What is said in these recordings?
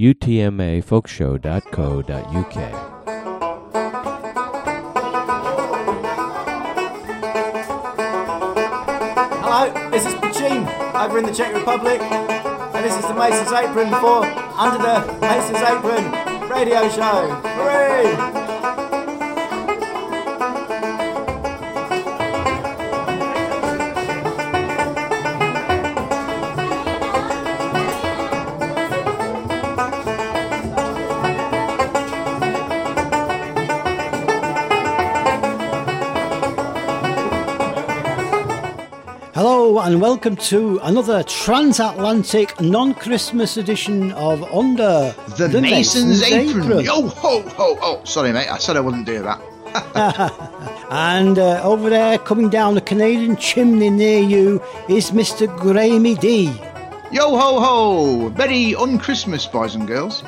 utmafolkshow.co.uk. Hello, this is Pachin over in the Czech Republic, and this is the Mason's Apron for Under the Mason's Apron radio show. Hooray! And welcome to another transatlantic non-Christmas edition of Under The, Mason's, apron. Yo ho ho ho! Sorry, mate. I said I wouldn't do that. And uh, over there, coming down the Canadian chimney near you, is Mr. Graemy D. Yo ho ho! Merry on Christmas, boys and girls.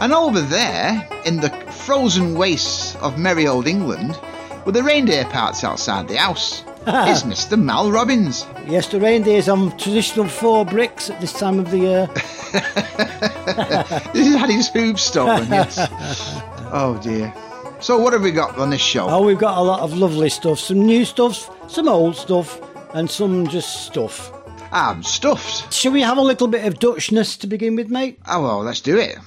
And over there, in the frozen wastes of merry old England, with the reindeer parts outside the house, is Mr. Mal Robbins. Yes, the reindeer's on traditional four bricks at this time of the year. He's had his hooves stolen, yes. oh dear. So what have we got on this show? Oh, we've got a lot of lovely stuff. Some new stuff, some old stuff, and some just stuff. I'm stuffed. Shall we have a little bit of Dutchness to begin with, mate? Oh well, let's do it.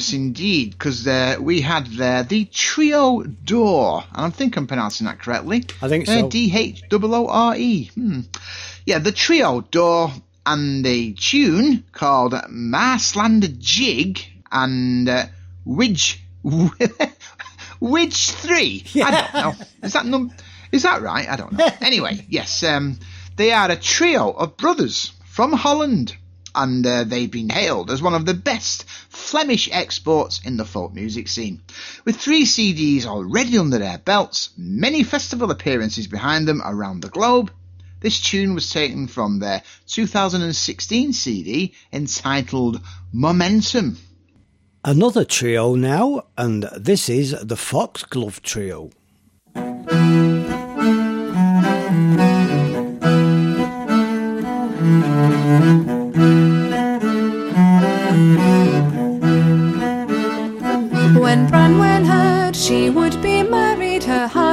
Goodness indeed, because uh, we had there the Trio Dhoore, and I think I'm pronouncing that correctly. I think Uh, so. D H O O R E. Hmm. Yeah, the Trio Dhoore and a tune called Marslander Jig and uh, Widge. Widge 3. I don't know. Is that num- Is that right? I don't know. anyway, yes, um, they are a trio of brothers from Holland, and uh, they've been hailed as one of the best Flemish exports in the folk music scene. With three CDs already under their belts, many festival appearances behind them around the globe, this tune was taken from their 2016 CD entitled Momentum. Another trio now, and this is the Foxglove Trio.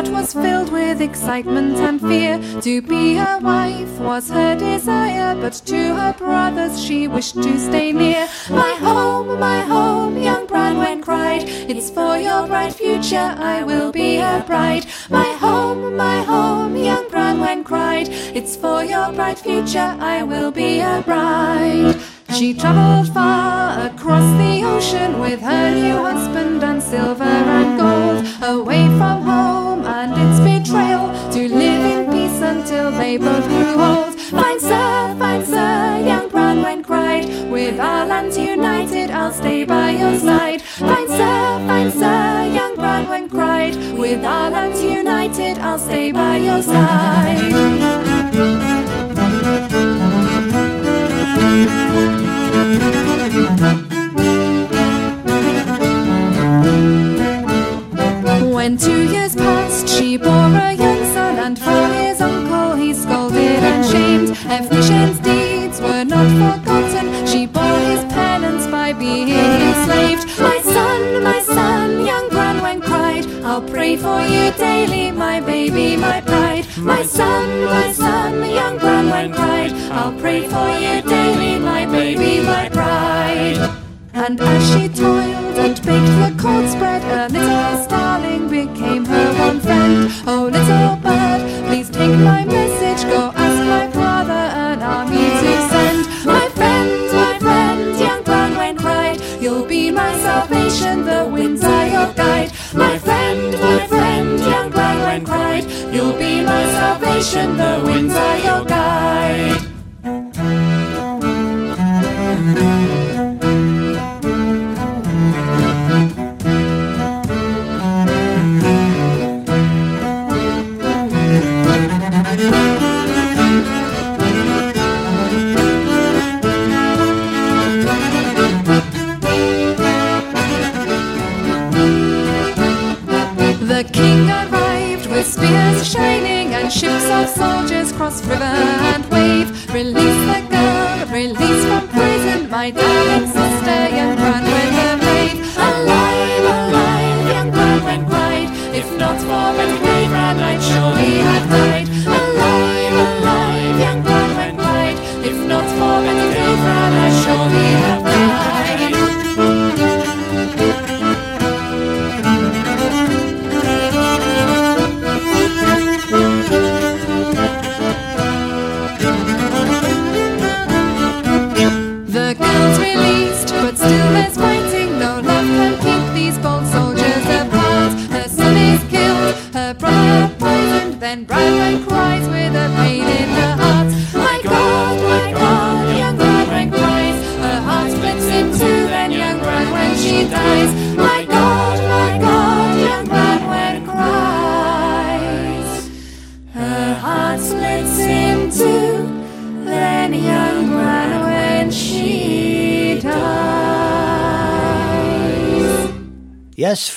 Heart was filled with excitement and fear. To be her wife was her desire, but to her brothers she wished to stay near. My home, my home, young Branwen cried, it's for your bright future I will be her bride. My home, my home, young Branwen cried, it's for your bright future I will be her bride. She travelled far across the ocean with her new husband and silver and gold, away from home and its betrayal, to live in peace until they both grew old. Fine sir, fine sir, young Branwen cried, with our lands united I'll stay by your side. Fine sir, fine sir, young Branwen cried, with our lands united I'll stay by your side. When two years passed, she bore a young son, and for his uncle he scolded and shamed. Efnisien's deeds were not forgotten. She bore his penance by being enslaved. My son, my son, young Branwen cried, I'll pray for you daily, my baby, my pride. My son, my son, young Branwen cried, I'll pray for you daily, my baby, my pride. And as she toiled and baked the cold spread, a little starling salvation, the winds are your guide. The king arrived with spears shining and ships of soldiers crossed river and wave. Release the girl, release from prison, my darling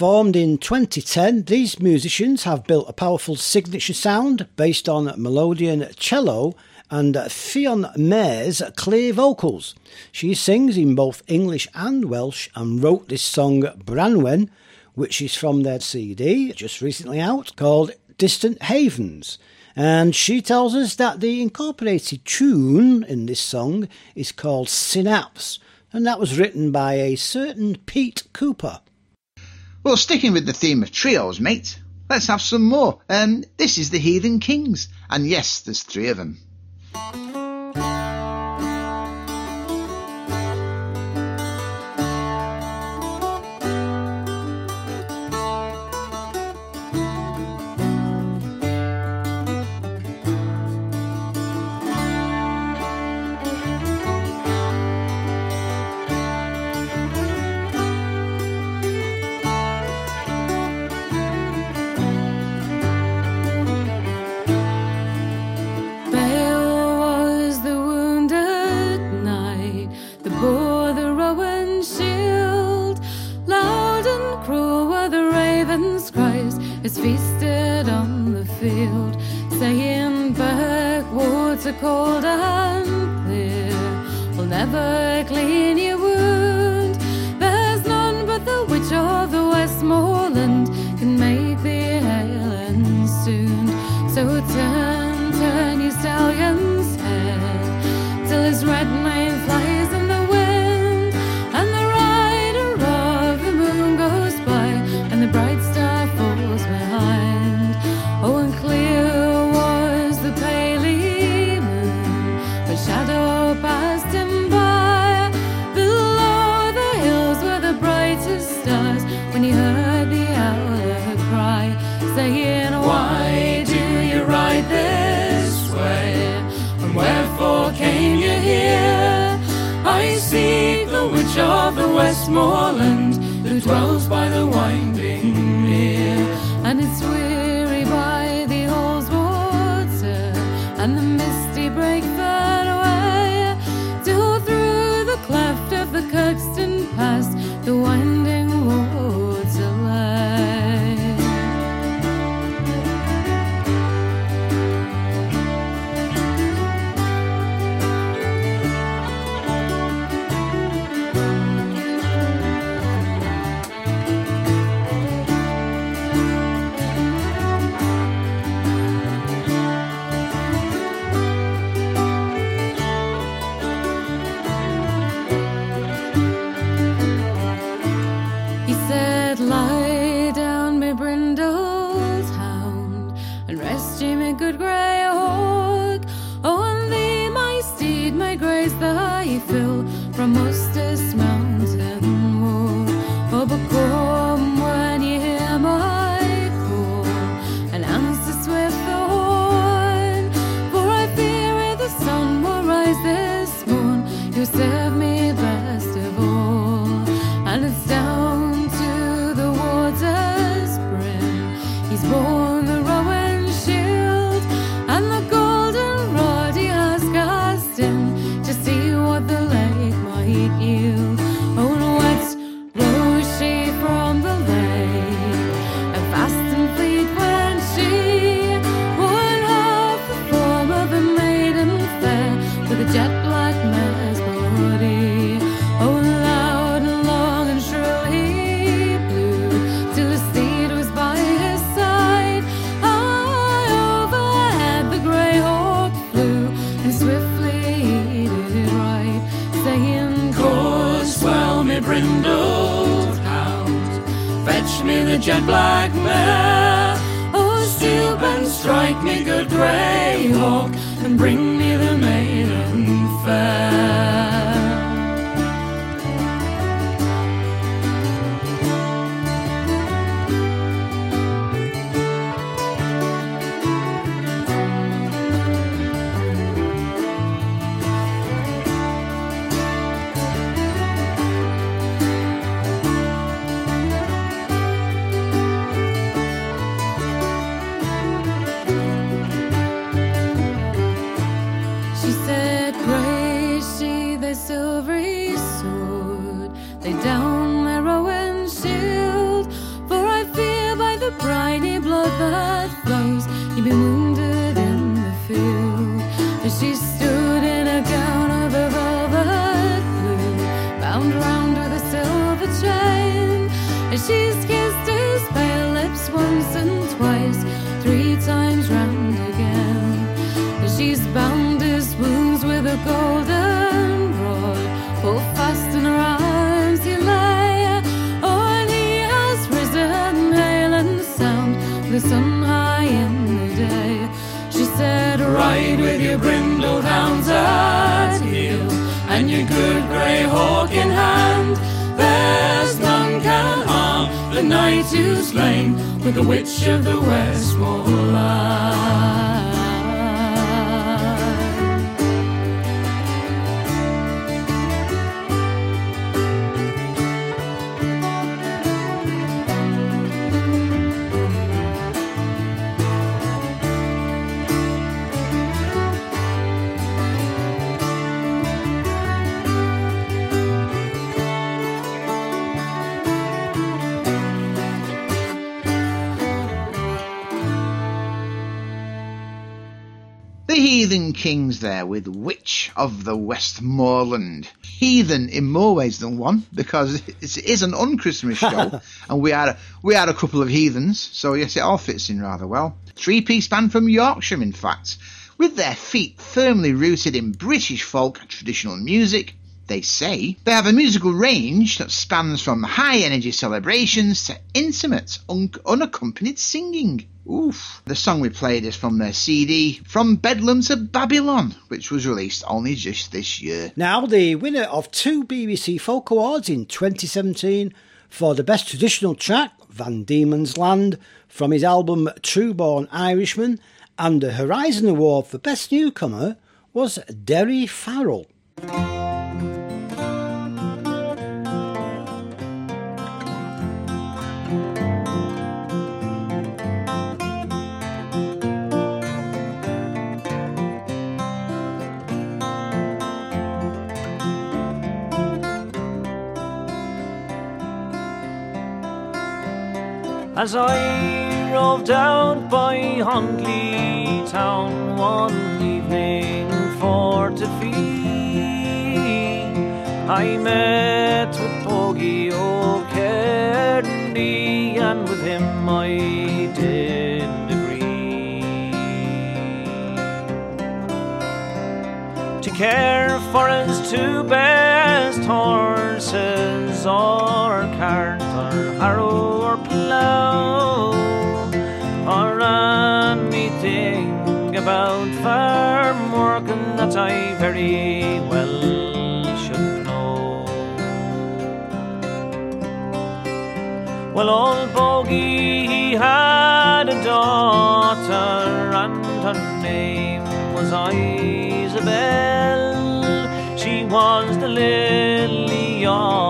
Formed in 2010, these musicians have built a powerful signature sound based on melodeon cello and Fionn May's clear vocals. She sings in both English and Welsh and wrote this song Branwen, which is from their CD just recently out called Distant Havens. And she tells us that the incorporated tune in this song is called Synapse, and that was written by a certain Pete Cooper. Well, sticking with the theme of trios, mate, let's have some more. Um, this is the Heathen Kings, and yes, there's three of them. was feasted on the field, saying back are cold and clear. We'll never clean you. moorland who dwells by the wine. The witch of the Westmoreland. With Witch of the Westmoreland. Heathen in more ways than one because it is an un-Christmas show and we are we are a couple of heathens, so yes, it all fits in rather well. Three-piece band from Yorkshire, in fact, with their feet firmly rooted in British folk and traditional music. They say they have a musical range that spans from high energy celebrations to intimate, un- unaccompanied singing. Oof. The song we played is from their CD, From Bedlam to Babylon, which was released only just this year. Now, the winner of two BBC Folk Awards in 2017 for the Best Traditional Track, Van Diemen's Land, from his album Trueborn Irishman, and the Horizon Award for Best Newcomer was Daoirí Farrell. As I roved out by Huntly town one evening for to feed, I met with Bogie O'Kearney, and with him I did agree. To care for his two best horses, or cart, or harrow, about farm work and that I very well should know. Well, old Bogie, he had a daughter, and her name was Isabel. She was the lily of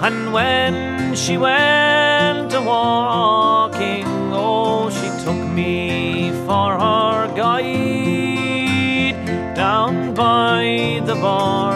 And when she went a walking, oh, she took me for her guide down by the barn,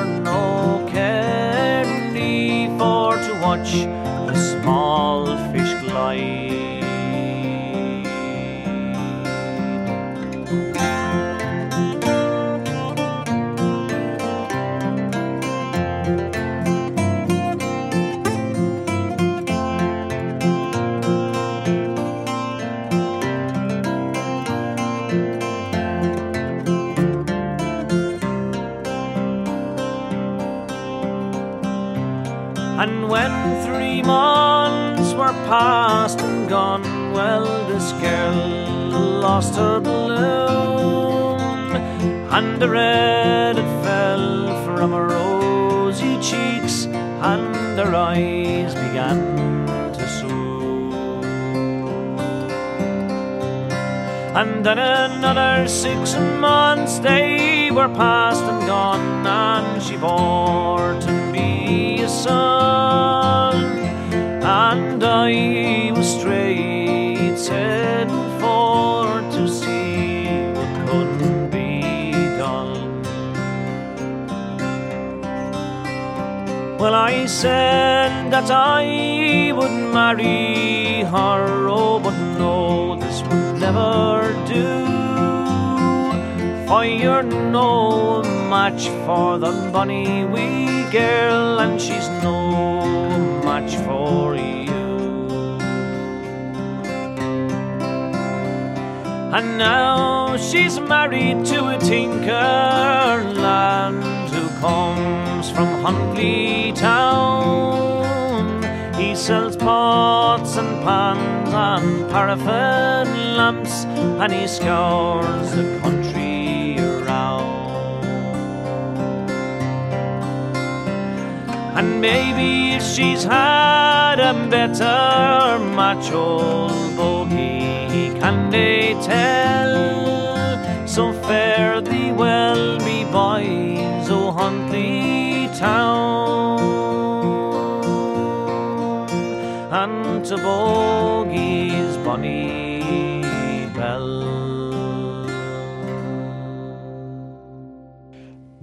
And then another six months they were past and gone, and she bore to me a son. And I was straight set for to see what couldn't be done. Well, I said that I would marry her, oh, but no, this would never do. For you're no match for the bonny wee girl, and she's no match for you. And now she's married to a tinker lad who comes from Huntly town. He sells pots and pans and paraffin lamps, and he scours the country around. And maybe if she's had a better match, old bogey, can they tell? So fare thee well, me boys, o Huntly town, and to bogies bonny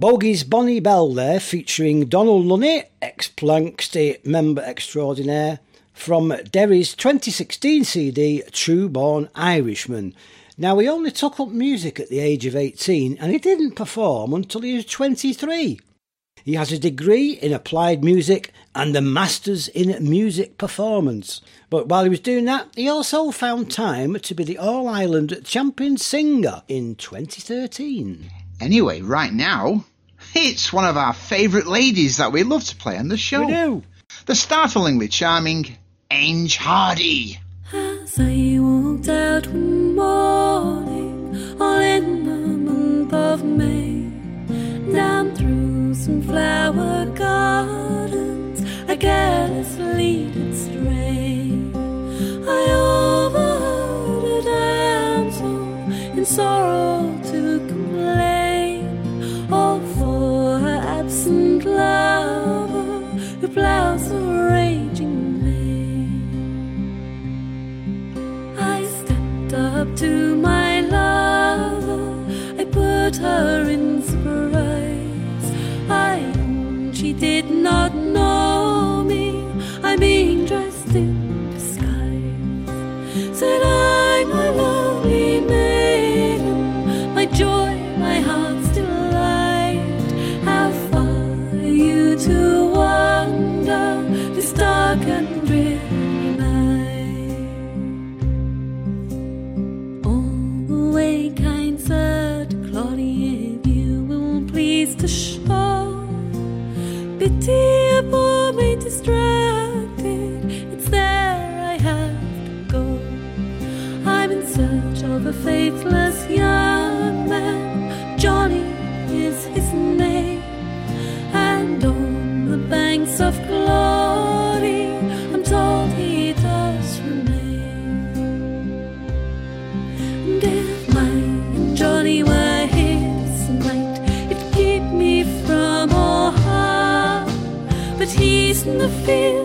Bogie's Bonnie Belle there, featuring Dónal Lunny, ex Planxty member extraordinaire, from Daoirí's 2016 CD, True Born Irishman. Now, he only took up music at the age of 18 and he didn't perform until he was 23. He has a degree in applied music and a master's in music performance. But while he was doing that, he also found time to be the All Ireland champion singer in 2013. Anyway, right now, it's one of our favourite ladies that we love to play on the show. We do. The startlingly charming Ange Hardy. As I walked out one morning, all in the month of May, down through some flower gardens, I carelessly did stray. I overheard a damsel in sorrow absent lover who plows a raging lane. I stepped up to my lover, I put her in surprise. I she did not know distracted. It's there I have to go. I'm in search of a faithless young man. Johnny is his name, and on the banks of glory, he's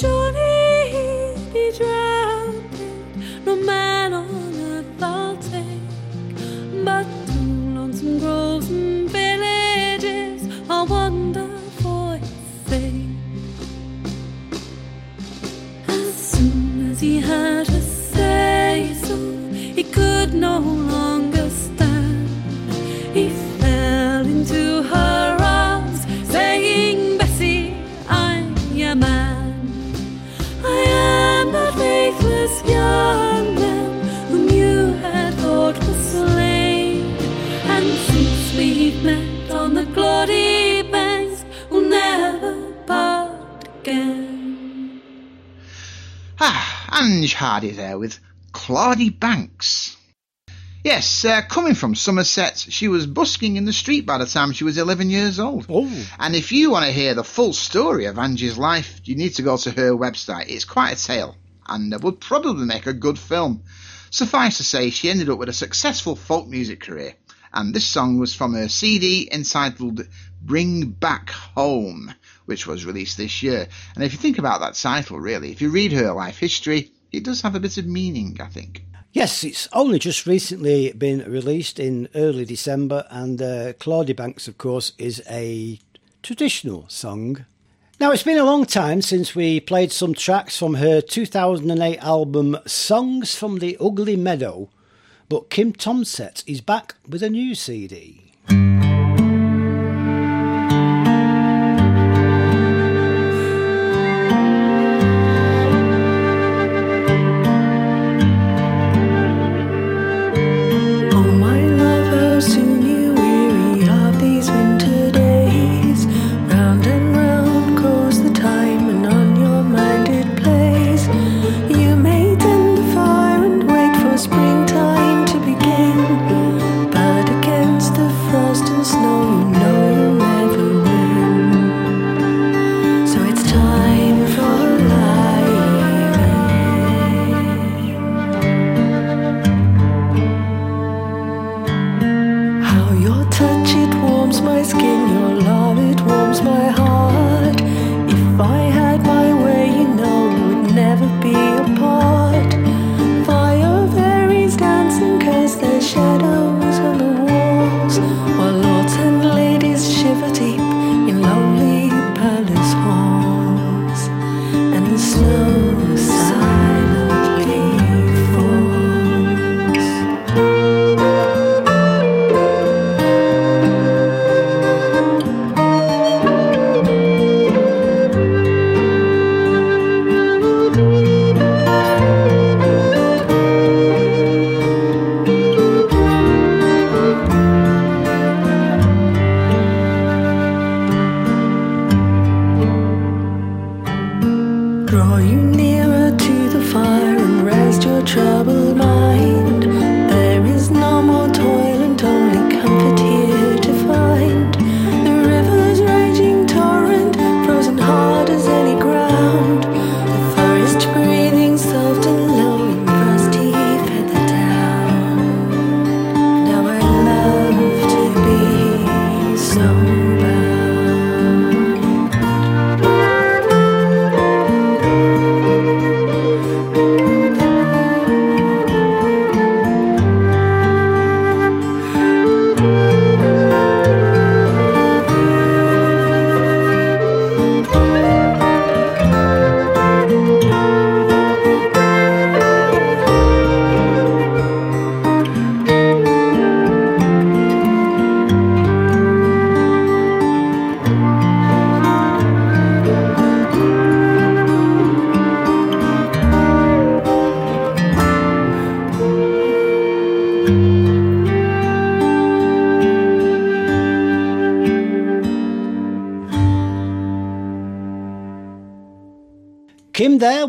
Johnny Hardy there with Claudy Banks. Yes, uh, coming from Somerset, she was busking in the street by the time she was 11 years old. Oh. And if you want to hear the full story of Angie's life, you need to go to her website. It's quite a tale, and it would probably make a good film. Suffice to say, she ended up with a successful folk music career, and this song was from her CD entitled Bring Back Home, which was released this year. And if you think about that title, really, if you read her life history, it does have a bit of meaning, I think. Yes, it's only just recently been released in early December, and uh, Claudy Banks, of course, is a traditional song. Now, it's been a long time since we played some tracks from her 2008 album Songs from the Ugly Meadow, but Kim Tomset is back with a new CD.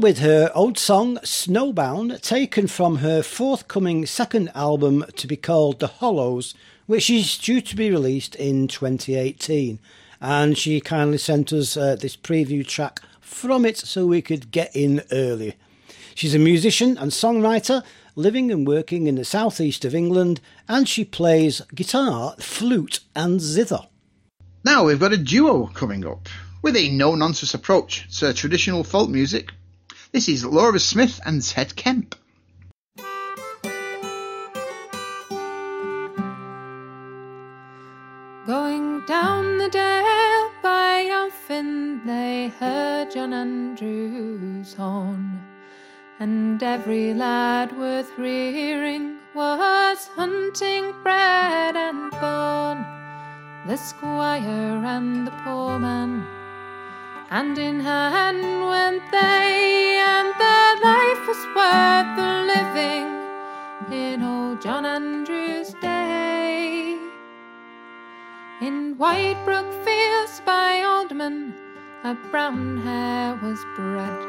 With her old song Snowbound, taken from her forthcoming second album to be called The Hollows, which is due to be released in 2018. And she kindly sent us uh, this preview track from it so we could get in early. She's a musician and songwriter living and working in the southeast of England, and she plays guitar, flute, and zither. Now we've got a duo coming up with a no nonsense approach to traditional folk music. This is Laura Smith and Ted Kemp. Going down the dale by Elfin, they heard John Andrew's horn. And every lad worth rearing was hunting bread and bone. The squire and the poor man, hand in her hand went they, and their life was worth the living in old John Andrew's day. In Whitebrook Fields by Alderman, a brown hare was bred.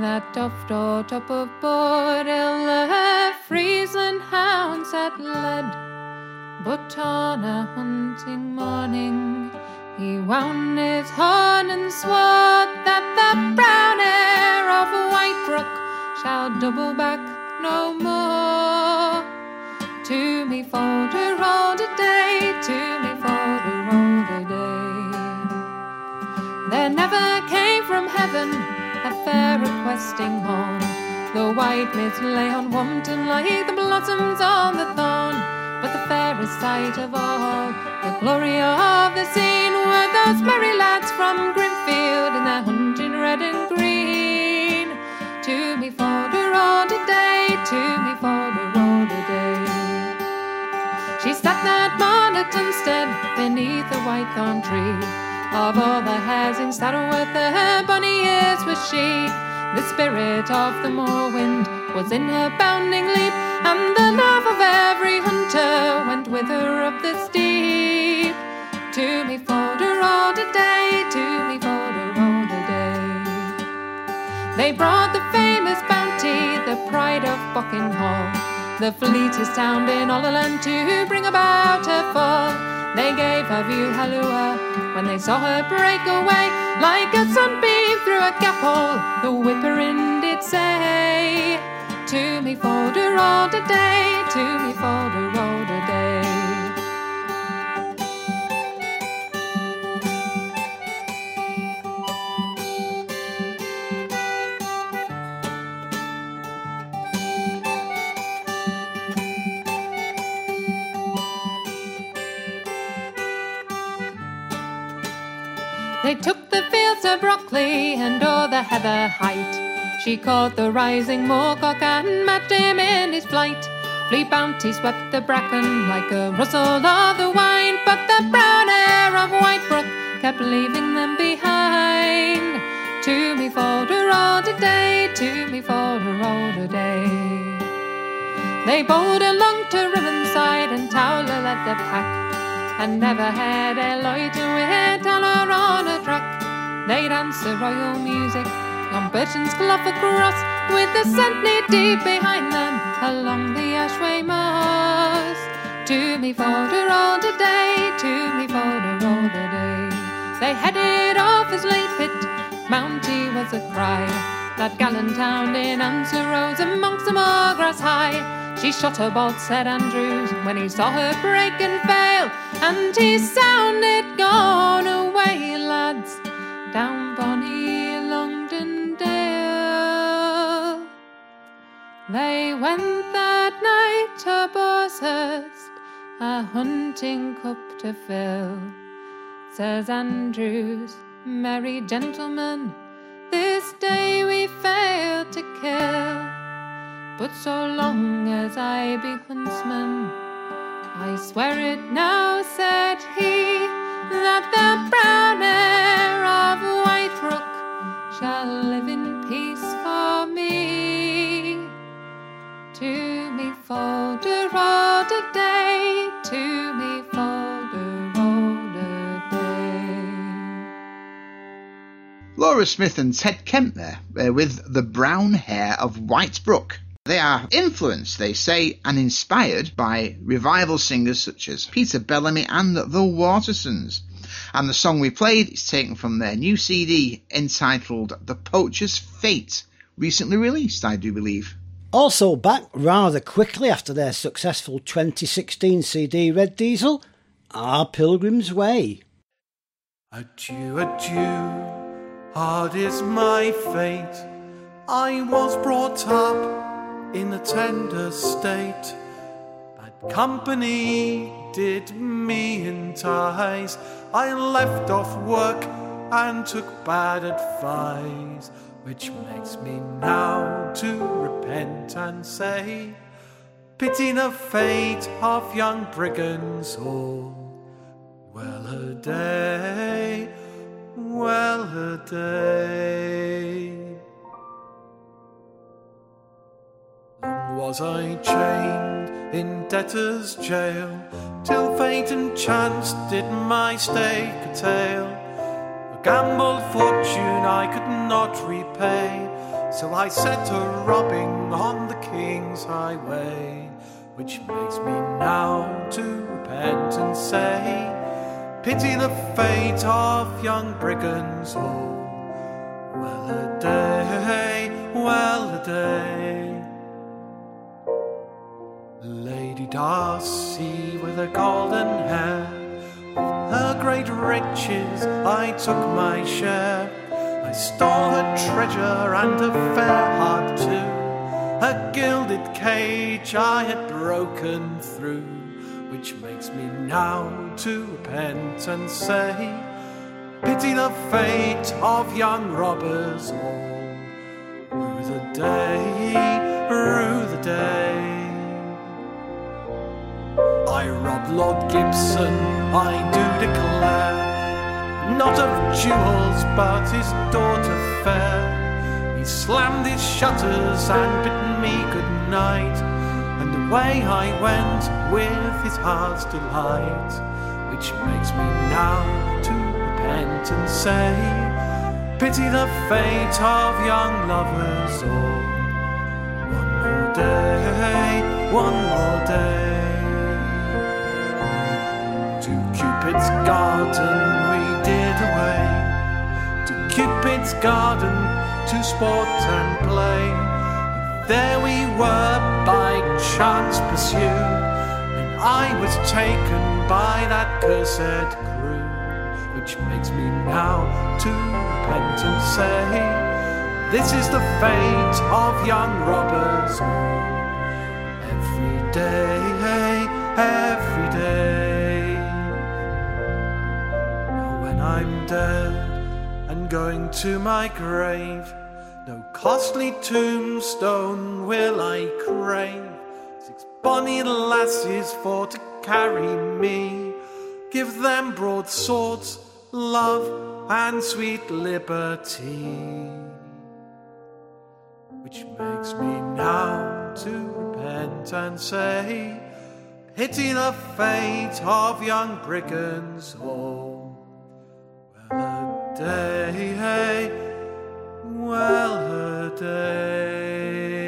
That doffed o'er top of board the Friesland hounds had led. But on a hunting morning, he wound his horn and swore that the brown hare of Whitebrook shall double back no more. To me folder all the day, to me folder all the day. There never came from heaven a fair requesting horn. The white mist lay on Wompton like the blossoms on the thorn. But the fairest sight of all, the glory of the scene, were those merry lads from Greenfield in their hunting red and green. To me all the day, to me all the day. She sat that morn at Tunstead beneath a white thorn tree. Of all the hares in Saddleworth, the bonniest was she. The spirit of the moorwind was in her bounding leap, and the love of every hunter went with her up the steep. To me folder all the day, to me folder all the day. They brought the famous bounty, the pride of Buckingham, the fleetest hound in all the land to bring about her fall. They gave her view hallua when they saw her break away like a sunbeam through a gap hole. The whipper-in did say, To me folder all day, to me folder all They took the fields of Brockley and o'er the heather height. She caught the rising moorcock and met him in his flight. Fleet bounty swept the bracken like a rustle of the wine, but the brown air of Whitebrook kept leaving them behind. To me folder all the day, to me folder all the day. They bowled along to Riverside and Towler led the pack and never had a loiter with Towler on a track. They danced the royal music on Burton's Clough across with the scent deep behind them along the Ashway Moss. To me folder all the day, to me folder all the day. They headed off as late pit, Mountie was a cry. That gallant hound in answer rose amongst the moor grass high. She shot her bolt, said Andrews, when he saw her break and fail, and he sounded gone away, lads, down bonny Longdendale. They went that night to Boshurst, a hunting cup to fill. Says Andrews, merry gentlemen, this day we failed to kill. But so long as I be huntsman, I swear it now, said he, that the brown air of White Whitebrook shall live in peace for me. To me all the day, to me all the day. Laura Smith and Ted Kemp there uh, with The Brown Hare of Whitebrook. They are influenced, they say, and inspired by revival singers such as Peter Bellamy and the Watersons. And the song we played is taken from their new CD entitled The Poacher's Fate, recently released, I do believe. Also back rather quickly after their successful 2016 CD Red Diesel are Pilgrim's Way. Adieu, adieu, hard is my fate. I was brought up in a tender state. Bad company did me entice. I left off work and took bad advice, which makes me now to repent and say, Pity the fate of young brigands all. Well a day, well a day. Was I chained in debtor's jail, till fate and chance did my stay curtail. A gambled fortune I could not repay, so I set to robbing on the king's highway, which makes me now to repent and say, Pity the fate of young brigands all. Well a day, well a day. Lady Darcy with her golden hair, her great riches I took my share. I stole her treasure and her fair heart too. Her gilded cage I had broken through, which makes me now to repent and say, Pity the fate of young robbers all. Rue the day, rue the day. I robbed Lord Gibson, I do declare, not of jewels, but his daughter fair. He slammed his shutters and bid me good night, and away I went with his heart's delight, which makes me now to repent and say, Pity the fate of young lovers all. One more day, one more day. Cupid's garden we did away. To Cupid's garden to sport and play. There we were by chance pursued, and I was taken by that cursed crew, which makes me now to repent and say, This is the fate of young robbers. Every day, every dead and going to my grave, no costly tombstone will I crave. Six bonny lasses for to carry me. Give them broadswords, love, and sweet liberty. Which makes me now to repent and say, Pity the fate of young brigands all. Day, well a day.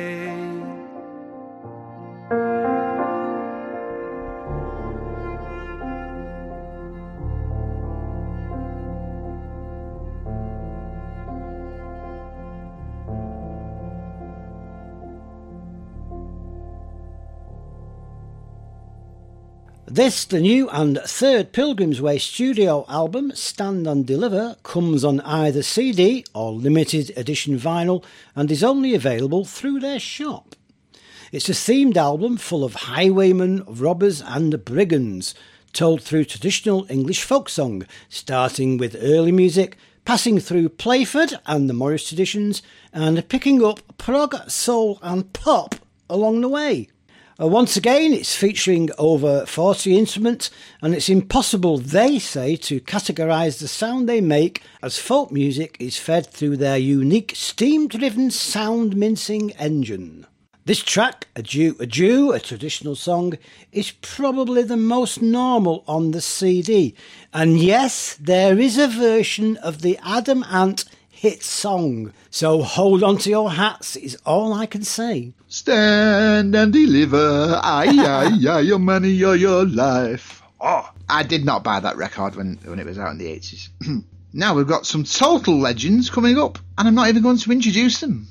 This, the new and third Pilgrim's Way studio album, Stand and Deliver, comes on either CD or limited edition vinyl and is only available through their shop. It's a themed album full of highwaymen, robbers, and brigands, told through traditional English folk song, starting with early music, passing through Playford and the Morris traditions, and picking up prog, soul, and pop along the way. Uh, once again, it's featuring over 40 instruments, and it's impossible, they say, to categorise the sound they make as folk music is fed through their unique steam driven sound mincing engine. This track, Adieu Adieu, a traditional song, is probably the most normal on the CD. And yes, there is a version of the Adam Ant hit song. So hold on to your hats, is all I can say. Stand and deliver, aye, aye, aye, your money or your life. Oh, I did not buy that record when, when it was out in the 80s. now we've got some total legends coming up, and I'm not even going to introduce them.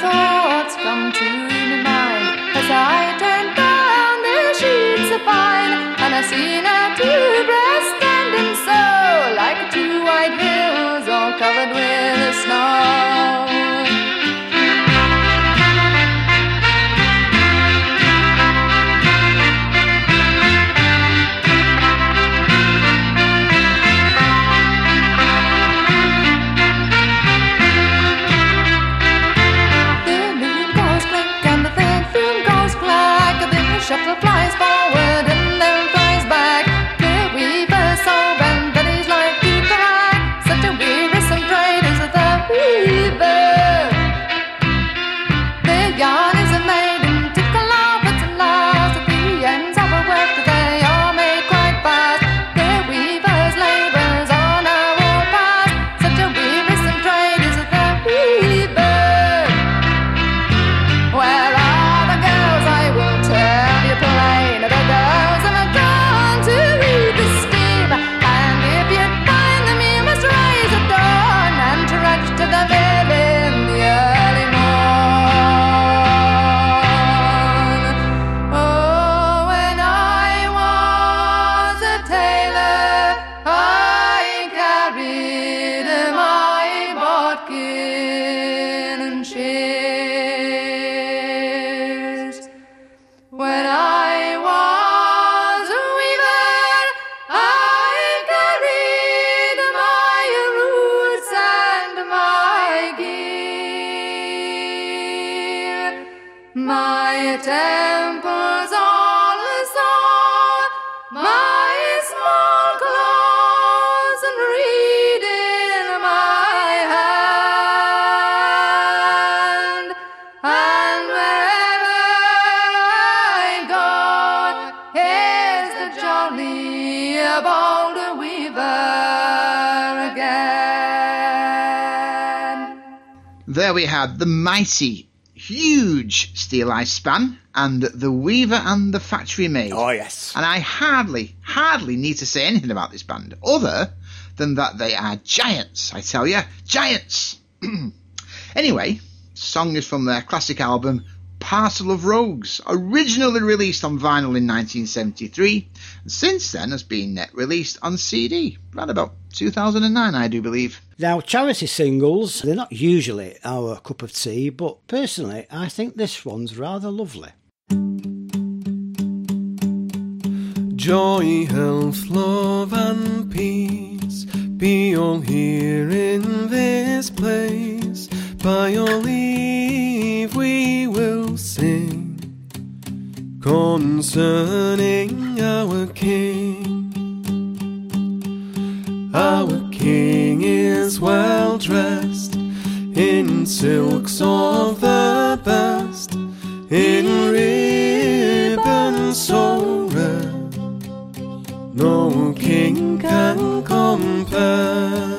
Pleasant There we had the mighty, huge Steeleye Span and the Weaver and the Factory Maid. Oh, yes. And I hardly, hardly need to say anything about this band other than that they are giants, I tell you, giants. anyway, song is from their classic album Parcel of Rogues, originally released on vinyl in 1973, and since then has been net released on CD, around about 2009, I do believe. Now, charity singles, they're not usually our cup of tea, but personally, I think this one's rather lovely. Joy, health, love, and peace be all here in this place. By your leave, we will sing concerning our King. Our King is well dressed in silks of the best, in ribbons so rare no king can compare.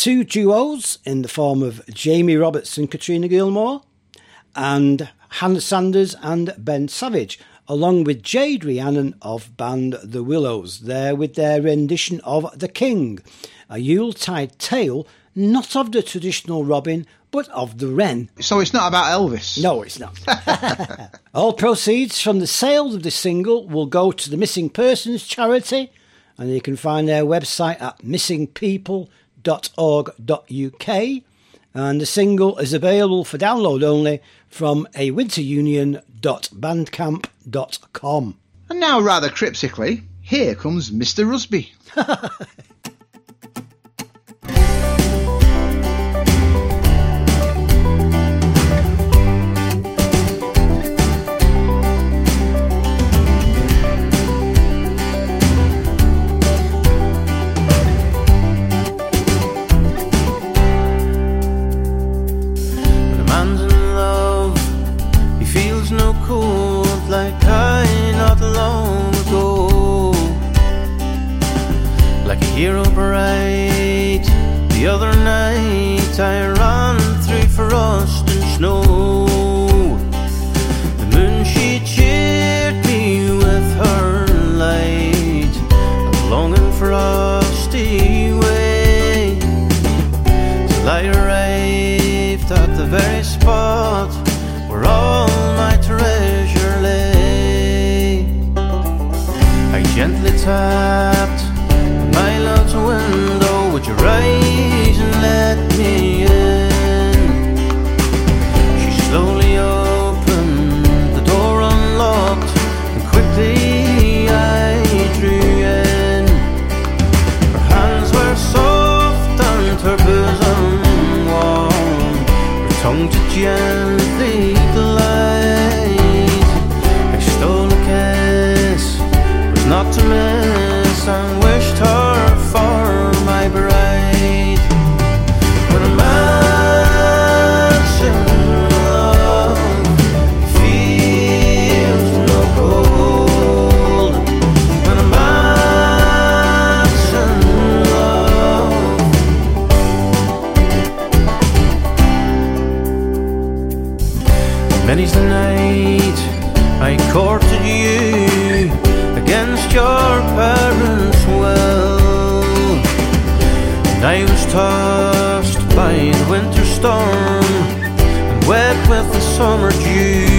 Two duos in the form of Jamie Roberts and Katrina Gilmore, and Hannah Sanders and Ben Savage, along with Jade Rhiannon of band The Willows, there with their rendition of The King, a Yuletide tale not of the traditional Robin, but of the wren. So it's not about Elvis. No, it's not. All proceeds from the sales of the single will go to the Missing Persons charity, and you can find their website at missingpeople.org.uk. And the single is available for download only from awinterunion.bandcamp.com. And now, rather cryptically, here comes Mr. Rusby. hero bright, the other night I ran through frost and snow. The moon she cheered me with her light. I'm longing for a frosty way till I arrived at the very spot where all my treasure lay. I gently tapped storm and wet with the summer dew.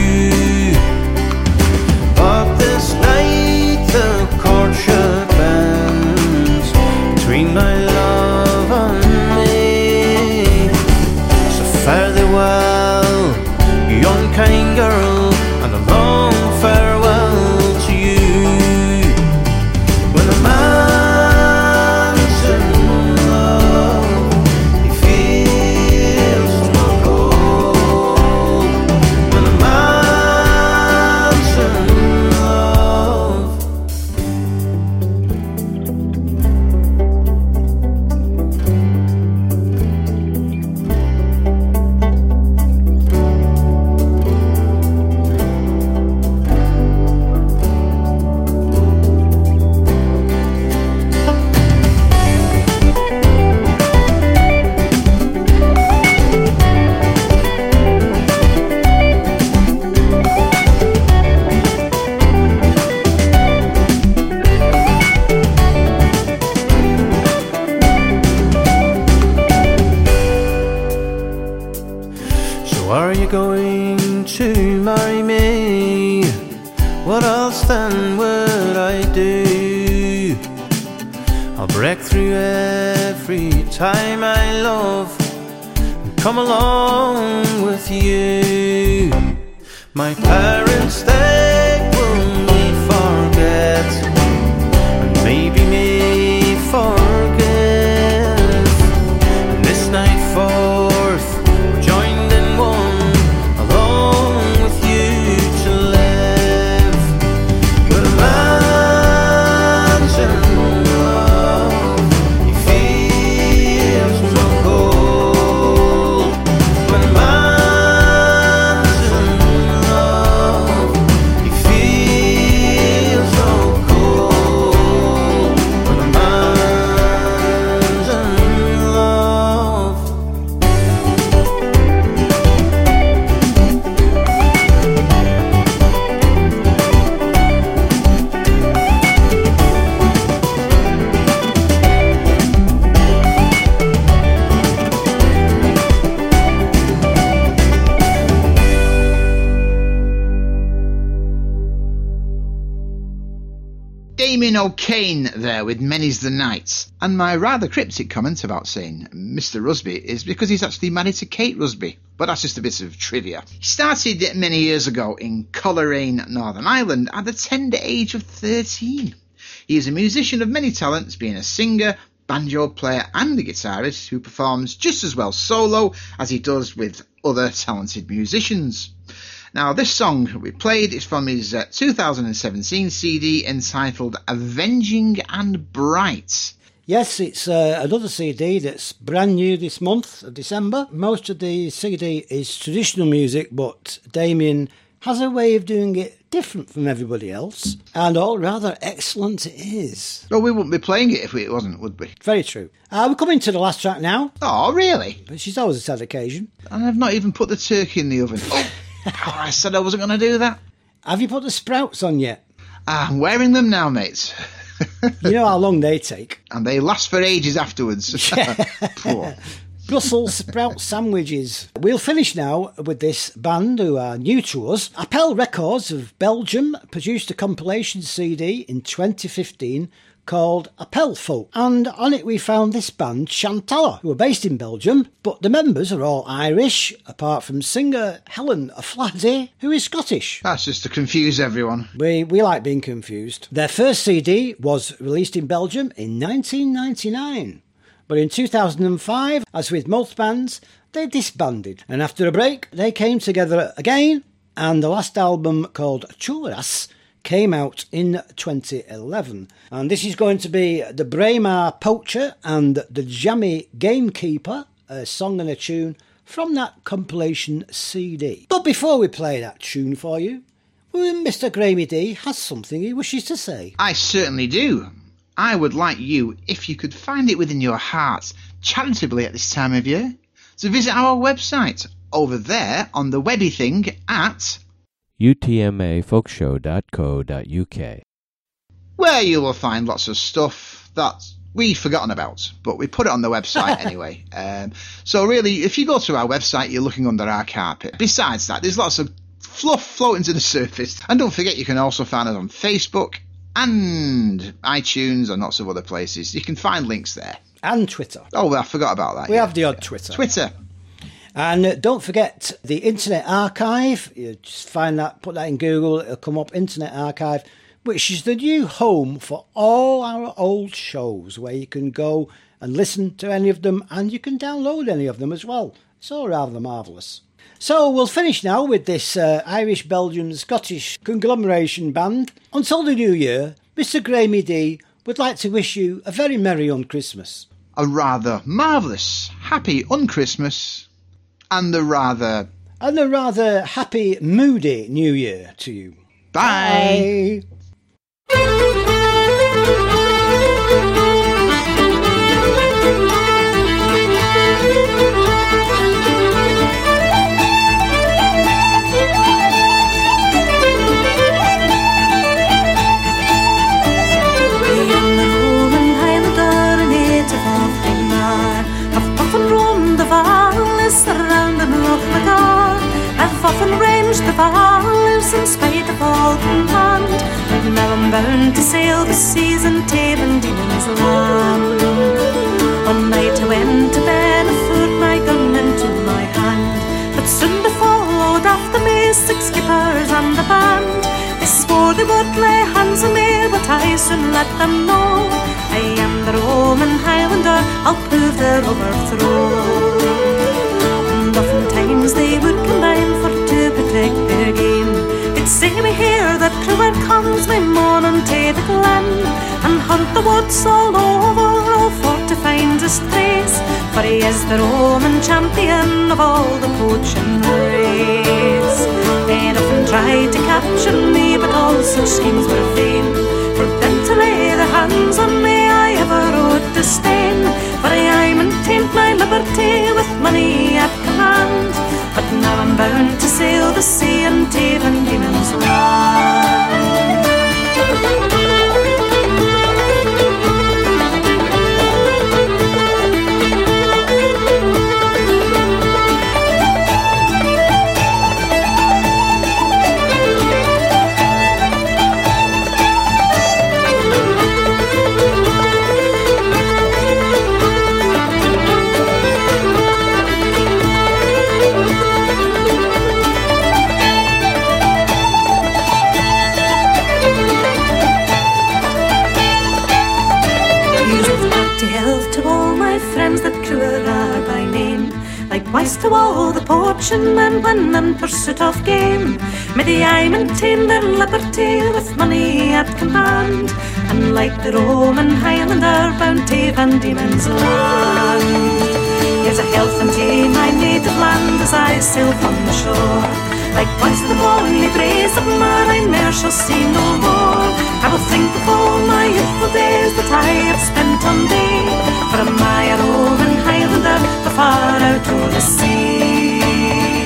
There with Many's the Night. And my rather cryptic comment about saying Mr. Rusby is because he's actually married to Kate Rusby. But that's just a bit of trivia. He started many years ago in Coleraine, Northern Ireland at the tender age of 13. He is a musician of many talents, being a singer, banjo player and a guitarist who performs just as well solo as he does with other talented musicians. Now, this song we played is from his uh, 2017 CD entitled Avenging and Bright. Yes, it's uh, another CD that's brand new this month, of December. Most of the CD is traditional music, but Damien has a way of doing it different from everybody else, and all rather excellent it is. Well, we wouldn't be playing it if it wasn't, would we? Very true. Uh, we're coming to the last track now, Oh, really? but she's always a sad occasion. And I've not even put the turkey in the oven. Oh, I said I wasn't going to do that. Have you put the sprouts on yet? Ah, I'm wearing them now, mates. You know how long they take. and they last for ages afterwards. Brussels sprout sandwiches. We'll finish now with this band who are new to us. Appel Records of Belgium produced a compilation CD in 2015 called Appel Folk, and on it we found this band Shantalla, who are based in Belgium, but the members are all Irish, apart from singer Helen O'Flaherty, who is Scottish. That's just to confuse everyone. We, we like being confused. Their first CD was released in Belgium in 1999. But in 2005, as with most bands, they disbanded. And after a break, they came together again, and the last album called Turas came out in 2011. And this is going to be The Braemar Poacher and The Jammy Gamekeeper, a song and a tune from that compilation CD. But before we play that tune for you, Mr. Gramey D has something he wishes to say. I certainly do. I would like you, if you could find it within your heart, charitably at this time of year, to visit our website over there on the webby thing at utmafolkshow.co.uk. where you will find lots of stuff that we've forgotten about, but we put it on the website anyway. Um, so really, if you go to our website, you're looking under our carpet. Besides that, there's lots of fluff floating to the surface. And don't forget, you can also find us on Facebook and iTunes and lots of other places. You can find links there. And Twitter. Oh, well, I forgot about that. We yeah. have the odd Twitter. Twitter. And uh, don't forget the Internet Archive. You just find that, put that in Google, it'll come up Internet Archive, which is the new home for all our old shows where you can go and listen to any of them and you can download any of them as well. It's all rather marvellous. So we'll finish now with this uh, Irish Belgian Scottish conglomeration band. Until the new year, Mr. Gramey D would like to wish you a very merry on Christmas. A rather marvellous, happy un-Christmas and a rather... And a rather happy, moody new year to you. Bye. Bye. Bound to sail the seas and tame and demons land. One night I went to bed, I put my gun into my hand. But soon they followed after me, six skippers and the band. They swore they would lay hands on me, but I soon let them know. I am the Roman Highlander, I'll prove their overthrow. Say me here that Cruer comes me morning to the glen and hunt the woods all over, all for to find his trace. For he is the Roman champion of all the poaching race. They'd often tried to capture me, but all such schemes were vain. For them to lay their hands on me, disdain. For I maintained my liberty with money at command. But now I'm bound to sail the sea and and Diemen's Land. to wall the poaching and man when in pursuit of game. May the eye maintain their liberty with money at command, and like the Roman Highlander, bounty Van Diemen's Land. Here's a health and tea, my native land, as I sail from the shore. Likewise, the bonny braes of man, I ne'er shall see no more. I will think of all my youthful days that I have spent on thee. Van mij roven, hij de dag, far out door de zee.